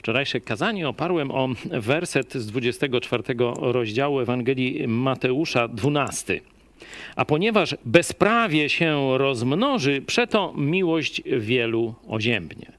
Wczorajsze kazanie oparłem o werset z 24 rozdziału Ewangelii Mateusza 12. A ponieważ bezprawie się rozmnoży, przeto miłość wielu oziębnie.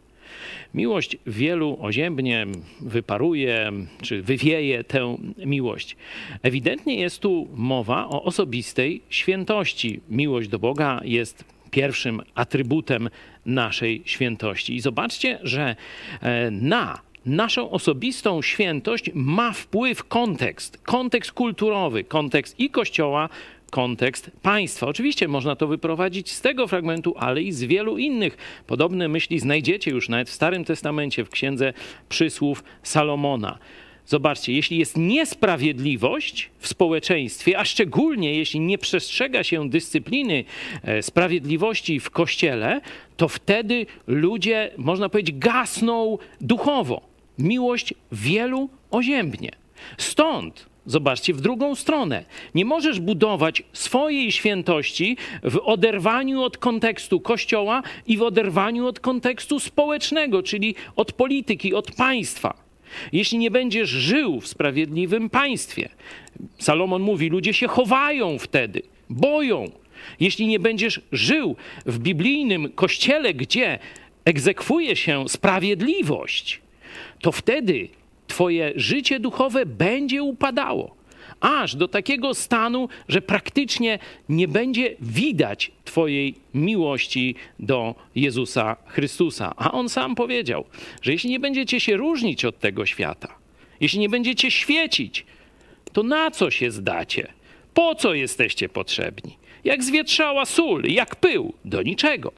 Miłość wielu oziębnie wyparuje, czy wywieje tę miłość. Ewidentnie jest tu mowa o osobistej świętości. Miłość do Boga jest pierwszym atrybutem naszej świętości. I zobaczcie, że e, na naszą osobistą świętość ma wpływ kontekst, kontekst kulturowy, kontekst i Kościoła, kontekst państwa. Oczywiście można to wyprowadzić z tego fragmentu, ale i z wielu innych. Podobne myśli znajdziecie już nawet w Starym Testamencie, w księdze przysłów Salomona. Zobaczcie, jeśli jest niesprawiedliwość w społeczeństwie, a szczególnie jeśli nie przestrzega się dyscypliny e, sprawiedliwości w kościele, to wtedy ludzie, można powiedzieć, gasną duchowo. Miłość wielu oziębnie. Stąd Zobaczcie w drugą stronę. Nie możesz budować swojej świętości w oderwaniu od kontekstu kościoła i w oderwaniu od kontekstu społecznego, czyli od polityki, od państwa. Jeśli nie będziesz żył w sprawiedliwym państwie, Salomon mówi, ludzie się chowają wtedy, boją. Jeśli nie będziesz żył w biblijnym kościele, gdzie egzekwuje się sprawiedliwość, to wtedy Twoje życie duchowe będzie upadało. Aż do takiego stanu, że praktycznie nie będzie widać Twojej miłości do Jezusa Chrystusa. A On sam powiedział, że jeśli nie będziecie się różnić od tego świata, jeśli nie będziecie świecić, to na co się zdacie? Po co jesteście potrzebni? Jak zwietrzała sól, jak pył, do niczego.